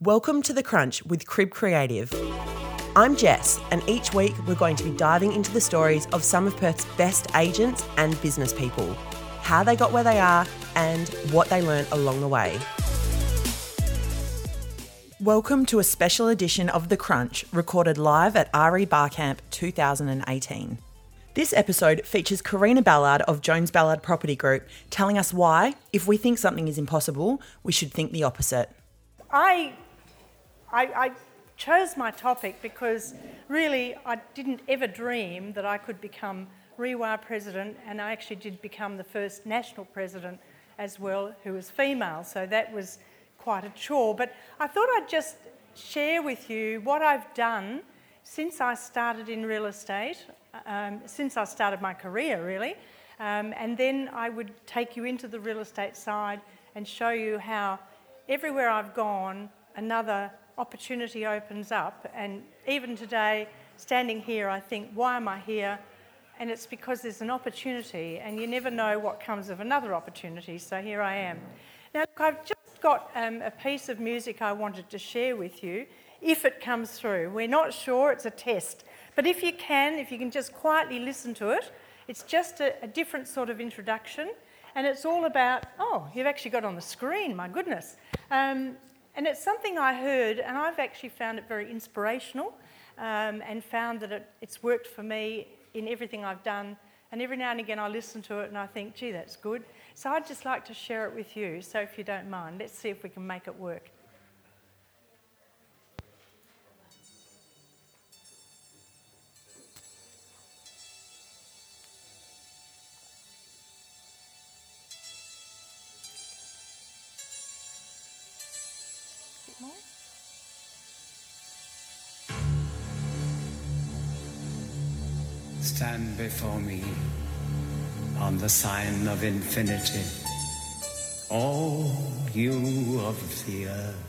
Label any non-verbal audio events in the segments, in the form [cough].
Welcome to The Crunch with Crib Creative. I'm Jess, and each week we're going to be diving into the stories of some of Perth's best agents and business people, how they got where they are, and what they learned along the way. Welcome to a special edition of The Crunch, recorded live at REBar Camp 2018. This episode features Kareena Ballard of Jones Ballard Property Group telling us why, if we think something is impossible, we should think the opposite. I, I, I chose my topic because really I didn't ever dream that I could become REWA president, and I actually did become the first national president as well who was female, so that was quite a chore. But I thought I'd just share with you what I've done since I started in real estate, um, since I started my career really, um, and then I would take you into the real estate side and show you how everywhere I've gone, another opportunity opens up. And even today, standing here, I think, why am I here? And it's because there's an opportunity, and you never know what comes of another opportunity. So here I am. Now, look, I've just got um, a piece of music I wanted to share with you, if it comes through. We're not sure, it's a test. But if you can, if you can just quietly listen to it, it's just a, a different sort of introduction. And it's all about, oh, you've actually got on the screen, my goodness. Um, and it's something I heard, and I've actually found it very inspirational um, and found that it, it's worked for me in everything I've done. And every now and again, I listen to it and I think, gee, that's good. So I'd just like to share it with you. So if you don't mind, let's see if we can make it work. Before me on the sign of infinity. All you of the earth.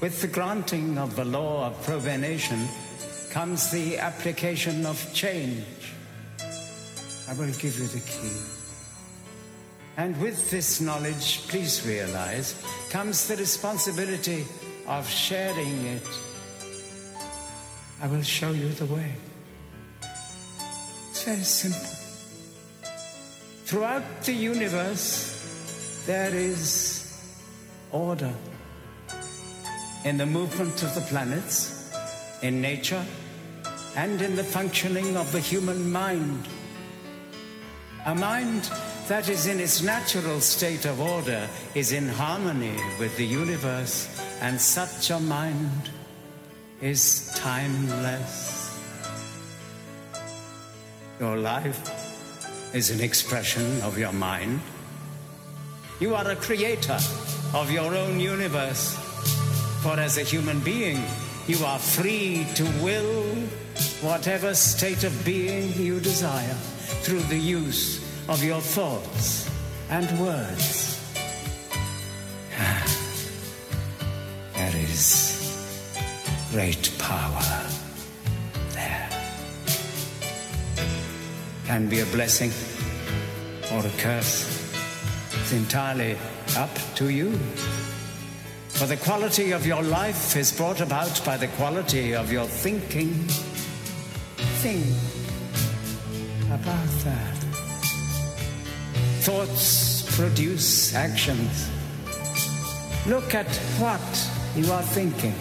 With the granting of the law of provenation comes the application of change. I will give you the key. And with this knowledge, please realize, comes the responsibility of sharing it I will show you the way. It's very simple. Throughout the universe, there is order in the movement of the planets, in nature, and in the functioning of the human mind. A mind that is in its natural state of order is in harmony with the universe, and such a mind is timeless. Your life is an expression of your mind. You are a creator of your own universe. For as a human being, you are free to will whatever state of being you desire through the use of your thoughts and words. [sighs] There is great power Can be a blessing or a curse. It's entirely up to you. For the quality of your life is brought about by the quality of your thinking. Think about that. Thoughts produce actions. Look at what you are thinking.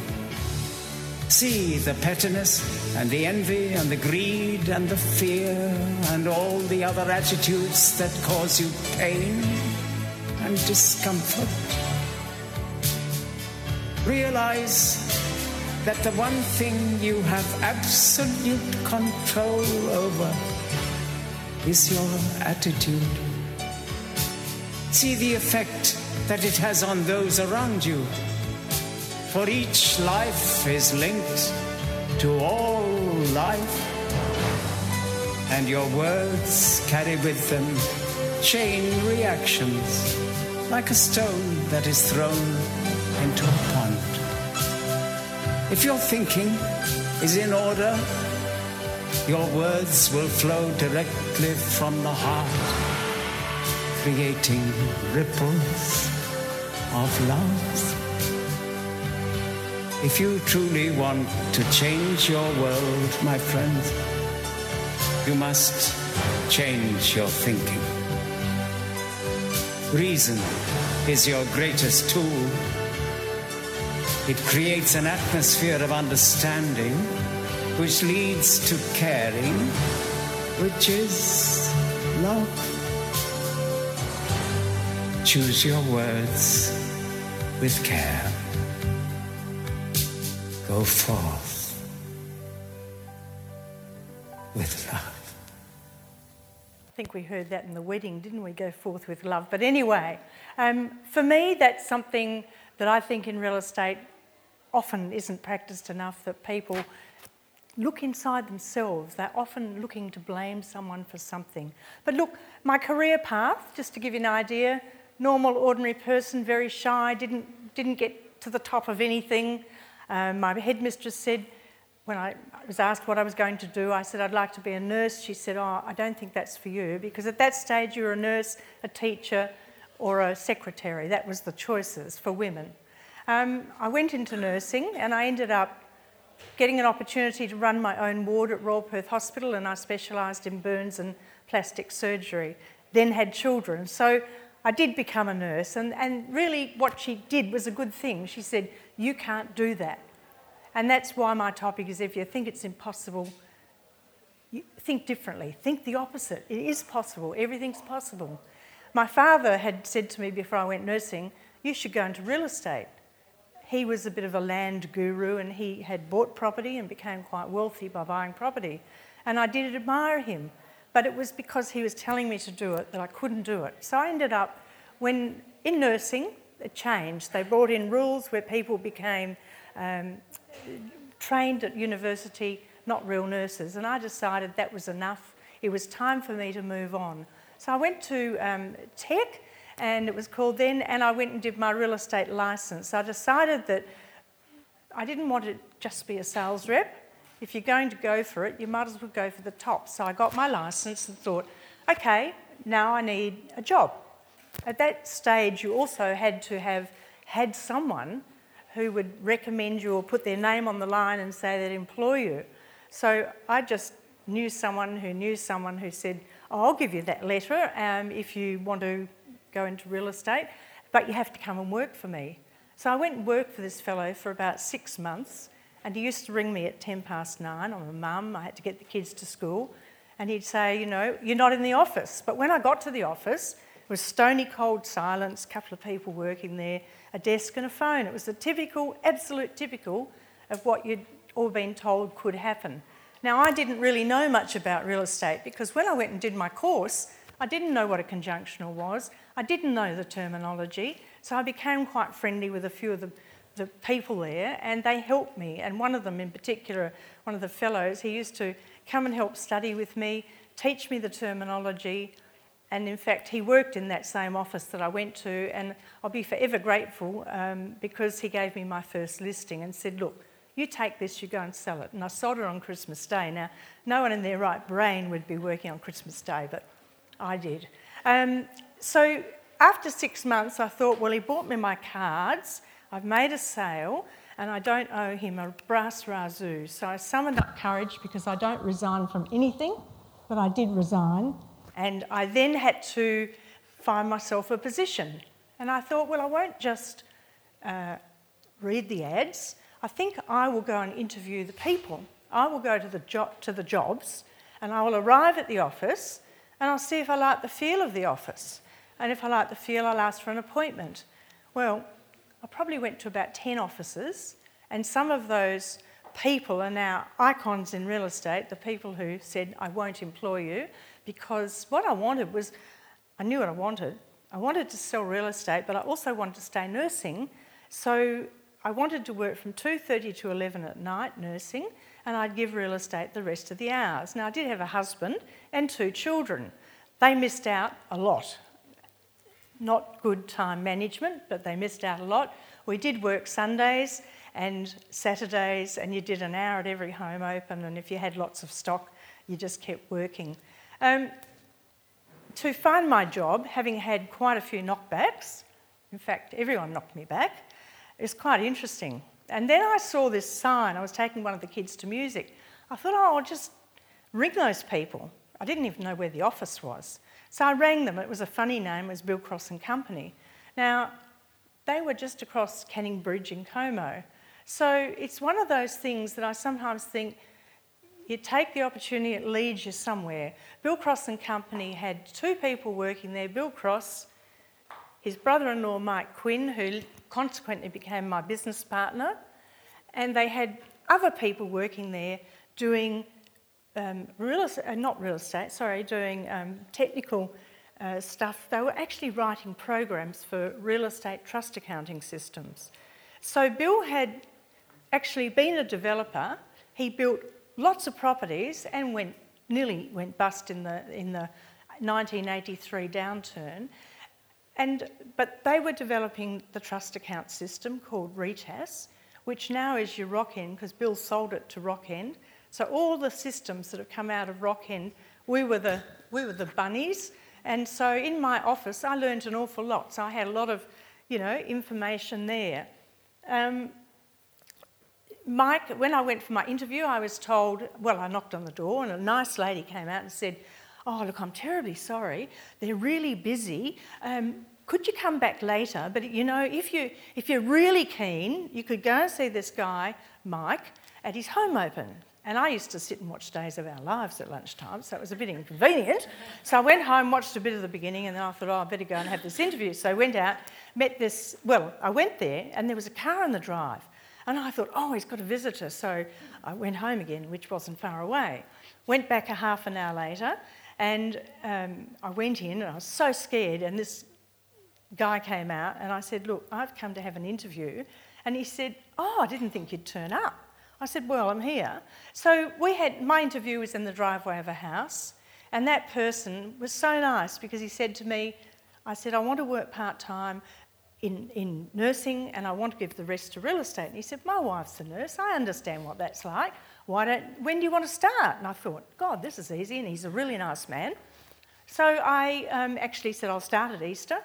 See the pettiness and the envy and the greed and the fear and all the other attitudes that cause you pain and discomfort. Realize that the one thing you have absolute control over is your attitude. See the effect that it has on those around you for each life is linked to all life, and your words carry with them chain reactions like a stone that is thrown into a pond. If your thinking is in order, your words will flow directly from the heart, creating ripples of love. If you truly want to change your world, my friends, you must change your thinking. Reason is your greatest tool. It creates an atmosphere of understanding which leads to caring, which is love. Choose your words with care. Go forth with love. I think we heard that in the wedding, didn't we? Go forth with love. But anyway, um, for me, that's something that I think in real estate often isn't practiced enough that people look inside themselves. They're often looking to blame someone for something. But look, my career path, just to give you an idea, normal, ordinary person, very shy, didn't, didn't get to the top of anything. Um, my headmistress said, when I was asked what I was going to do, I said, I'd like to be a nurse. She said, Oh, I don't think that's for you, because at that stage you're a nurse, a teacher, or a secretary. That was the choices for women. Um, I went into nursing and I ended up getting an opportunity to run my own ward at Royal Perth Hospital, and I specialised in burns and plastic surgery. Then had children. So I did become a nurse, and, and really what she did was a good thing. She said, You can't do that. And that's why my topic is if you think it's impossible, think differently. Think the opposite. It is possible. Everything's possible. My father had said to me before I went nursing, You should go into real estate. He was a bit of a land guru and he had bought property and became quite wealthy by buying property. And I did admire him, but it was because he was telling me to do it that I couldn't do it. So I ended up, when in nursing, it changed. They brought in rules where people became um, trained at university, not real nurses, and I decided that was enough. It was time for me to move on. So I went to um, tech, and it was called then, and I went and did my real estate license. I decided that I didn't want to just be a sales rep. If you're going to go for it, you might as well go for the top. So I got my license and thought, okay, now I need a job. At that stage, you also had to have had someone who would recommend you or put their name on the line and say they'd employ you. So I just knew someone who knew someone who said, oh, I'll give you that letter um, if you want to go into real estate, but you have to come and work for me. So I went and worked for this fellow for about six months, and he used to ring me at 10 past nine. I'm a mum, I had to get the kids to school, and he'd say, You know, you're not in the office. But when I got to the office, it was stony cold silence, a couple of people working there, a desk and a phone. It was the typical, absolute typical of what you'd all been told could happen. Now, I didn't really know much about real estate because when I went and did my course, I didn't know what a conjunctional was. I didn't know the terminology. So I became quite friendly with a few of the, the people there, and they helped me. And one of them, in particular, one of the fellows, he used to come and help study with me, teach me the terminology. And in fact, he worked in that same office that I went to, and I'll be forever grateful um, because he gave me my first listing and said, Look, you take this, you go and sell it. And I sold it on Christmas Day. Now, no one in their right brain would be working on Christmas Day, but I did. Um, so after six months, I thought, well, he bought me my cards, I've made a sale, and I don't owe him a brass razoo. So I summoned up courage because I don't resign from anything, but I did resign. And I then had to find myself a position. And I thought, well, I won't just uh, read the ads. I think I will go and interview the people. I will go to the, jo- to the jobs and I will arrive at the office and I'll see if I like the feel of the office. And if I like the feel, I'll ask for an appointment. Well, I probably went to about 10 offices, and some of those people are now icons in real estate, the people who said, I won't employ you because what I wanted was, I knew what I wanted. I wanted to sell real estate, but I also wanted to stay nursing. So I wanted to work from 2:30 to 11 at night nursing, and I'd give real estate the rest of the hours. Now I did have a husband and two children. They missed out a lot. Not good time management, but they missed out a lot. We did work Sundays and Saturdays, and you did an hour at every home open, and if you had lots of stock, you just kept working. Um, to find my job, having had quite a few knockbacks, In fact, everyone knocked me back. Was quite interesting. And then I saw this sign. I was taking one of the kids to music. I thought, oh, I'll just ring those people. I didn't even know where the office was. So I rang them. It was a funny name, it was Bill Cross and Company. Now, they were just across Canning Bridge in Como. So it's one of those things that I sometimes think you take the opportunity, it leads you somewhere. Bill Cross and Company had two people working there Bill Cross, his brother in law Mike Quinn, who consequently became my business partner, and they had other people working there doing um, real uh, not real estate, sorry, doing um, technical uh, stuff. They were actually writing programs for real estate trust accounting systems. So Bill had actually been a developer. He built lots of properties and went nearly went bust in the in the 1983 downturn. And, but they were developing the trust account system called RETAS, which now is your Rockend because Bill sold it to Rockend. So all the systems that have come out of Rockend, we were the, we were the bunnies. And so in my office, I learned an awful lot. So I had a lot of, you know, information there. Um, Mike, when I went for my interview, I was told, well, I knocked on the door and a nice lady came out and said, Oh, look, I'm terribly sorry. They're really busy. Um, could you come back later? But you know, if, you, if you're really keen, you could go and see this guy, Mike, at his home open. And I used to sit and watch Days of Our Lives at lunchtime, so it was a bit inconvenient. So I went home, watched a bit of the beginning, and then I thought, oh, I better go and have this interview. So I went out, met this, well, I went there, and there was a car in the drive. And I thought, oh, he's got a visitor. So I went home again, which wasn't far away. Went back a half an hour later, and um, I went in, and I was so scared. And this guy came out, and I said, look, I've come to have an interview. And he said, oh, I didn't think you'd turn up. I said, Well, I'm here. So we had my interview was in the driveway of a house, and that person was so nice because he said to me, I said, I want to work part time in, in nursing and I want to give the rest to real estate. And he said, My wife's a nurse. I understand what that's like. Why don't, when do you want to start? And I thought, God, this is easy. And he's a really nice man. So I um, actually said, I'll start at Easter.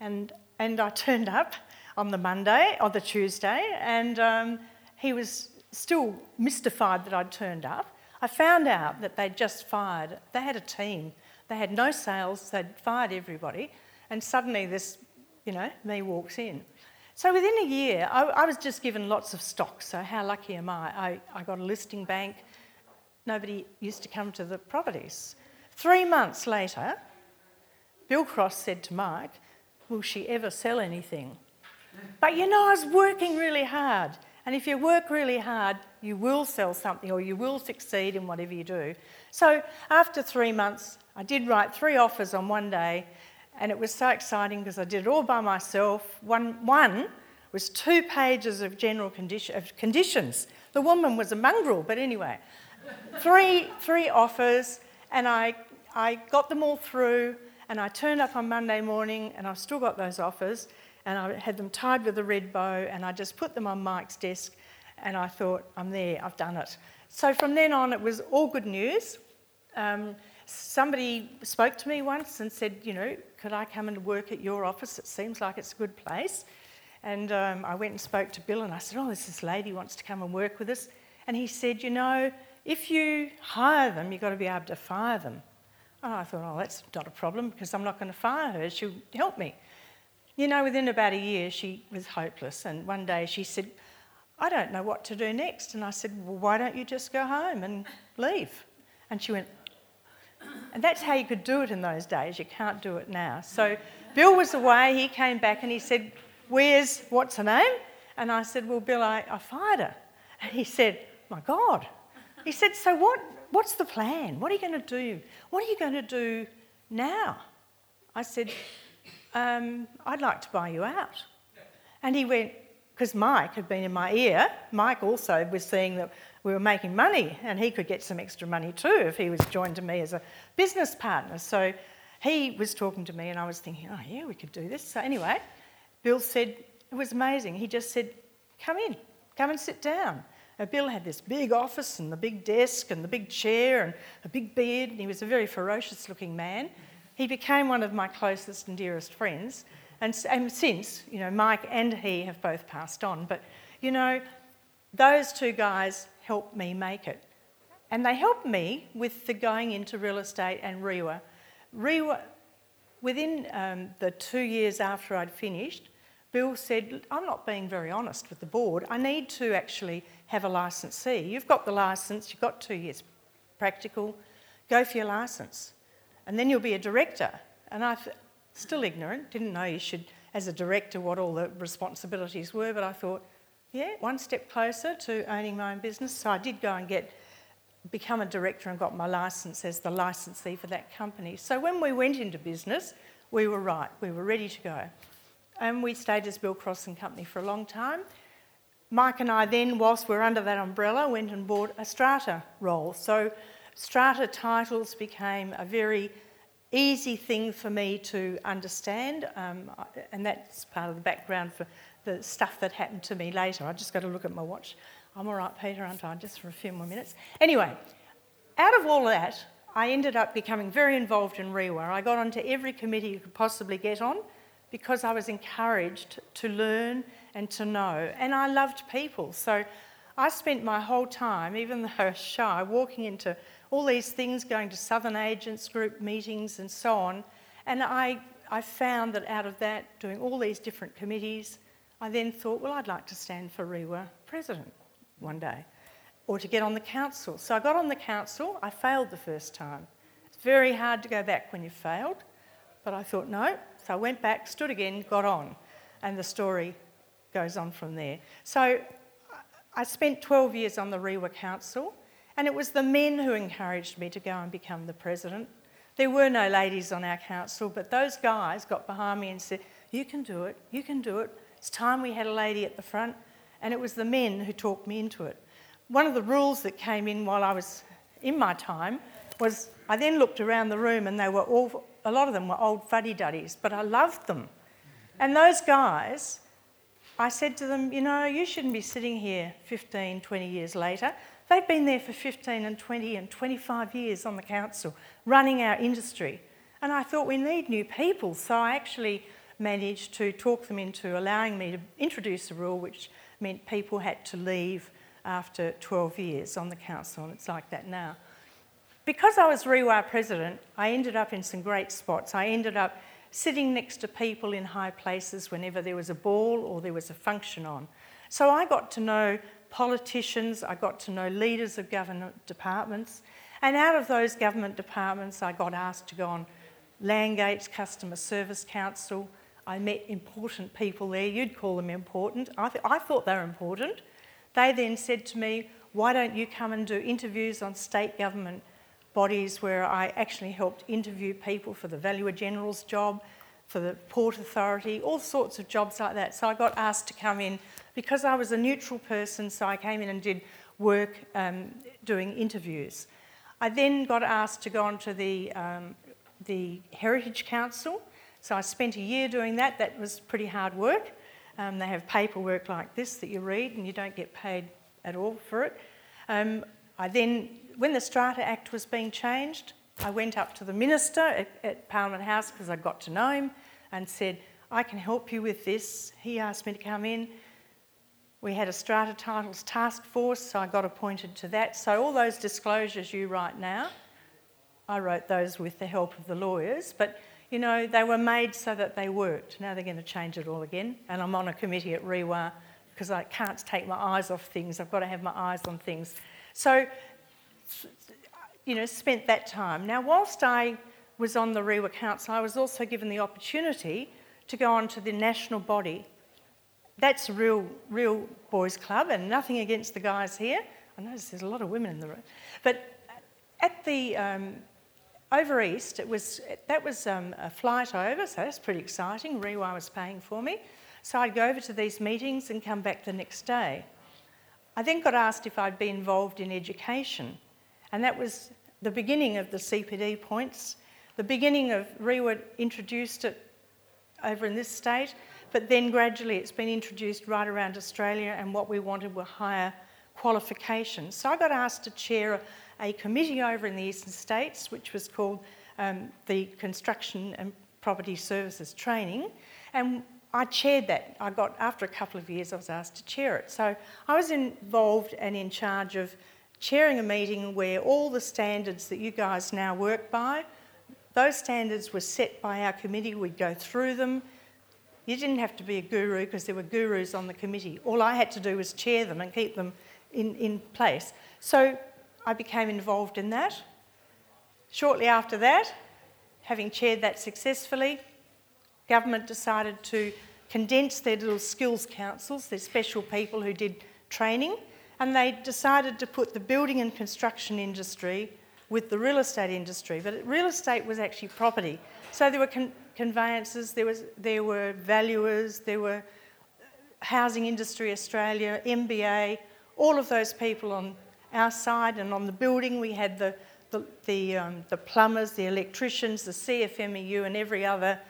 And, and I [laughs] turned up on the Monday or the Tuesday, and um, he was still mystified that I'd turned up. I found out that they'd just fired, they had a team. They had no sales, they'd fired everybody, and suddenly this, you know, me walks in. So within a year, I, I was just given lots of stock. So how lucky am I? I? I got a listing bank. Nobody used to come to the properties. Three months later, Bill Cross said to Mike, Will she ever sell anything? But you know, I was working really hard. And if you work really hard, you will sell something or you will succeed in whatever you do. So after three months, I did write three offers on one day, and it was so exciting because I did it all by myself. One, one was two pages of general condition, of conditions. The woman was a mongrel, but anyway, three, three offers, and I, I got them all through, and I turned up on Monday morning, and I've still got those offers and I had them tied with a red bow, and I just put them on Mike's desk, and I thought, I'm there, I've done it. So from then on, it was all good news. Um, somebody spoke to me once and said, you know, could I come and work at your office? It seems like it's a good place. And um, I went and spoke to Bill, and I said, oh, this lady wants to come and work with us. And he said, you know, if you hire them, you've got to be able to fire them. And I thought, oh, that's not a problem because I'm not going to fire her. She'll help me. You know, within about a year, she was hopeless. And one day she said, I don't know what to do next. And I said, Well, why don't you just go home and leave? And she went, and that's how you could do it in those days. You can't do it now. So Bill was away. He came back and he said, Where's, what's her name? And I said, Well, Bill, I, I fired her. And he said, My God. He said, So what, what's the plan? What are you going to do? What are you going to do now? I said, um, I'd like to buy you out. And he went, because Mike had been in my ear. Mike also was seeing that we were making money and he could get some extra money too if he was joined to me as a business partner. So he was talking to me and I was thinking, oh, yeah, we could do this. So anyway, Bill said, it was amazing. He just said, come in, come and sit down. And Bill had this big office and the big desk and the big chair and a big beard, and he was a very ferocious looking man. He became one of my closest and dearest friends. And, and since, you know, Mike and he have both passed on, but, you know, those two guys helped me make it. And they helped me with the going into real estate and REWA. REWA within um, the two years after I'd finished, Bill said, I'm not being very honest with the board. I need to actually have a licensee. You've got the license, you've got two years practical, go for your license. And then you'll be a director. And I, still ignorant, didn't know you should, as a director, what all the responsibilities were, but I thought, yeah, one step closer to owning my own business. So I did go and get, become a director and got my license as the licensee for that company. So when we went into business, we were right, we were ready to go. And we stayed as Bill Cross and Company for a long time. Mike and I then, whilst we're under that umbrella, went and bought a strata roll. So strata titles became a very easy thing for me to understand, um, and that's part of the background for the stuff that happened to me later. I just got to look at my watch. I'm all right, Peter, aren't I? Just for a few more minutes. Anyway, out of all that, I ended up becoming very involved in REWA. I got onto every committee you could possibly get on because I was encouraged to learn and to know. And I loved people. So I spent my whole time, even though I was shy, walking into all these things, going to Southern Agents Group meetings and so on. And I, I found that out of that, doing all these different committees, I then thought, well, I'd like to stand for REWA president one day or to get on the council. So I got on the council. I failed the first time. It's very hard to go back when you've failed, but I thought, no. So I went back, stood again, got on, and the story goes on from there. So I spent 12 years on the REWA Council. And it was the men who encouraged me to go and become the president. There were no ladies on our council, but those guys got behind me and said, You can do it, you can do it. It's time we had a lady at the front. And it was the men who talked me into it. One of the rules that came in while I was in my time was I then looked around the room and they were all, a lot of them were old fuddy duddies, but I loved them. And those guys, I said to them, you know, you shouldn't be sitting here 15, 20 years later. They've been there for 15 and 20 and 25 years on the council, running our industry. And I thought we need new people, so I actually managed to talk them into allowing me to introduce a rule which meant people had to leave after 12 years on the council, and it's like that now. Because I was REWA president, I ended up in some great spots. I ended up sitting next to people in high places whenever there was a ball or there was a function on. So I got to know politicians, I got to know leaders of government departments, and out of those government departments, I got asked to go on Landgate's Customer Service Council. I met important people there. You'd call them important. I, th- I thought they were important. They then said to me, Why don't you come and do interviews on state government bodies where I actually helped interview people for the Valuer General's job, for the Port Authority, all sorts of jobs like that. So I got asked to come in because I was a neutral person, so I came in and did work um, doing interviews. I then got asked to go on to the, um, the Heritage Council, so I spent a year doing that. That was pretty hard work. Um, they have paperwork like this that you read and you don't get paid at all for it. Um, I then, when the Strata Act was being changed, I went up to the minister at, at Parliament House because I got to know him and said, I can help you with this. He asked me to come in. We had a strata titles task force, so I got appointed to that. So, all those disclosures you write now, I wrote those with the help of the lawyers, but you know, they were made so that they worked. Now they're going to change it all again. And I'm on a committee at REWA because I can't take my eyes off things. I've got to have my eyes on things. So, you know, spent that time. Now, whilst I was on the REWA Council, I was also given the opportunity to go on to the national body that's a real, real boys' club, and nothing against the guys here. I notice there's a lot of women in the room. But at the um, over east, it was that was um, a flight over, so that's pretty exciting. REWA was paying for me, so I'd go over to these meetings and come back the next day. I then got asked if I'd be involved in education, and that was the beginning of the CPD points, the beginning of REWA introduced it over in this state. But then gradually it's been introduced right around Australia, and what we wanted were higher qualifications. So I got asked to chair a, committee over in the eastern states, which was called um, the Construction and Property Services Training. And I chaired that. I got, after a couple of years, I was asked to chair it. So I was involved and in charge of chairing a meeting where all the standards that you guys now work by, those standards were set by our committee. We'd go through them. You didn't have to be a guru because there were gurus on the committee. All I had to do was chair them and keep them in, in place. So I became involved in that. Shortly after that, having chaired that successfully, government decided to condense their little skills councils, their special people who did training, and they decided to put the building and construction industry with the real estate industry. But real estate was actually property. So there were con- conveyances, there, was, there were valuers, there were Housing Industry Australia, MBA, all of those people on our side, and on the building we had the, the, the, um, the plumbers, the electricians, the CFMEU, and every other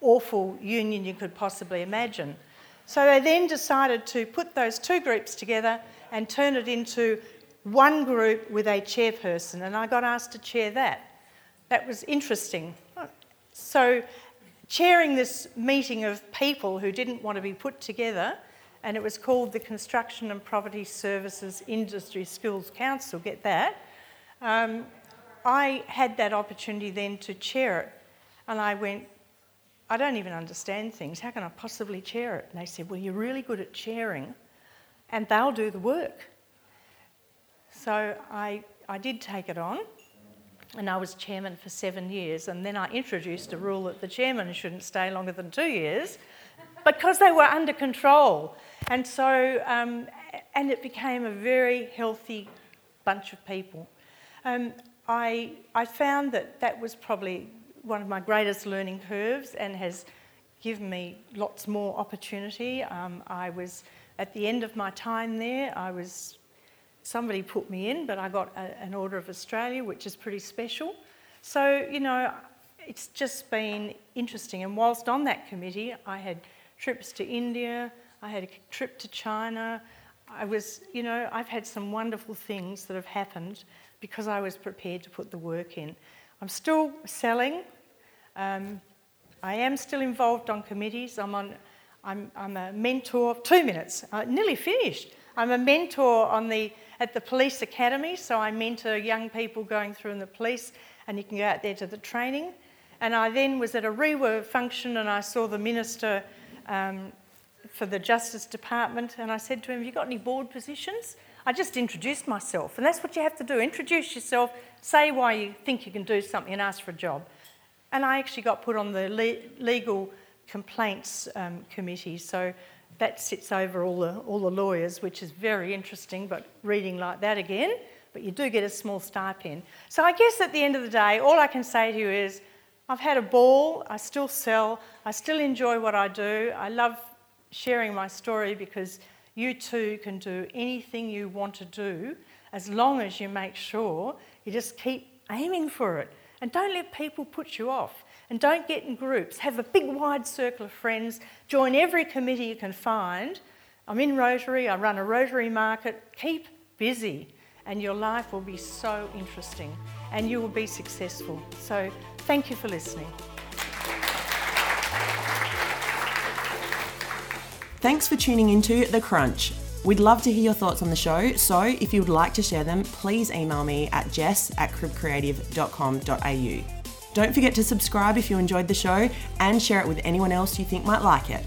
awful union you could possibly imagine. So they then decided to put those two groups together and turn it into one group with a chairperson, and I got asked to chair that. That was interesting. So, chairing this meeting of people who didn't want to be put together, and it was called the Construction and Property Services Industry Skills Council, get that. Um, I had that opportunity then to chair it, and I went, I don't even understand things. How can I possibly chair it? And they said, Well, you're really good at chairing, and they'll do the work. So I, I did take it on, and I was chairman for seven years. And then I introduced a rule that the chairman shouldn't stay longer than two years because they were under control. And so, um, and it became a very healthy bunch of people. Um, I, I found that that was probably one of my greatest learning curves and has given me lots more opportunity. Um, I was at the end of my time there, I was somebody put me in, but I got a, an Order of Australia, which is pretty special. So, you know, it's just been interesting. And whilst on that committee, I had trips to India, I had a trip to China. I was, you know, I've had some wonderful things that have happened because I was prepared to put the work in. I'm still selling. Um, I am still involved on committees. I'm on. I'm, I'm a mentor. Two minutes. I nearly finished. I'm a mentor on the at the police academy, so I mentor young people going through in the police, and you can go out there to the training. And I then was at a REWA function, and I saw the minister um, for the Justice Department, and I said to him, "Have you got any board positions?" I just introduced myself, and that's what you have to do introduce yourself, say why you think you can do something, and ask for a job. And I actually got put on the le- legal complaints um, committee, so that sits over all the, all the lawyers, which is very interesting, but reading like that again, but you do get a small stipend. So I guess at the end of the day, all I can say to you is I've had a ball, I still sell, I still enjoy what I do, I love sharing my story because you too can do anything you want to do as long as you make sure you just keep aiming for it. And don't let people put you off. And don't get in groups. Have a big wide circle of friends. Join every committee you can find. I'm in Rotary, I run a Rotary market. Keep busy, and your life will be so interesting and you will be successful. So, thank you for listening. Thanks for tuning into The Crunch. We'd love to hear your thoughts on the show, so if you would like to share them, please email me at jess at cribcreative.com.au. Don't forget to subscribe if you enjoyed the show and share it with anyone else you think might like it.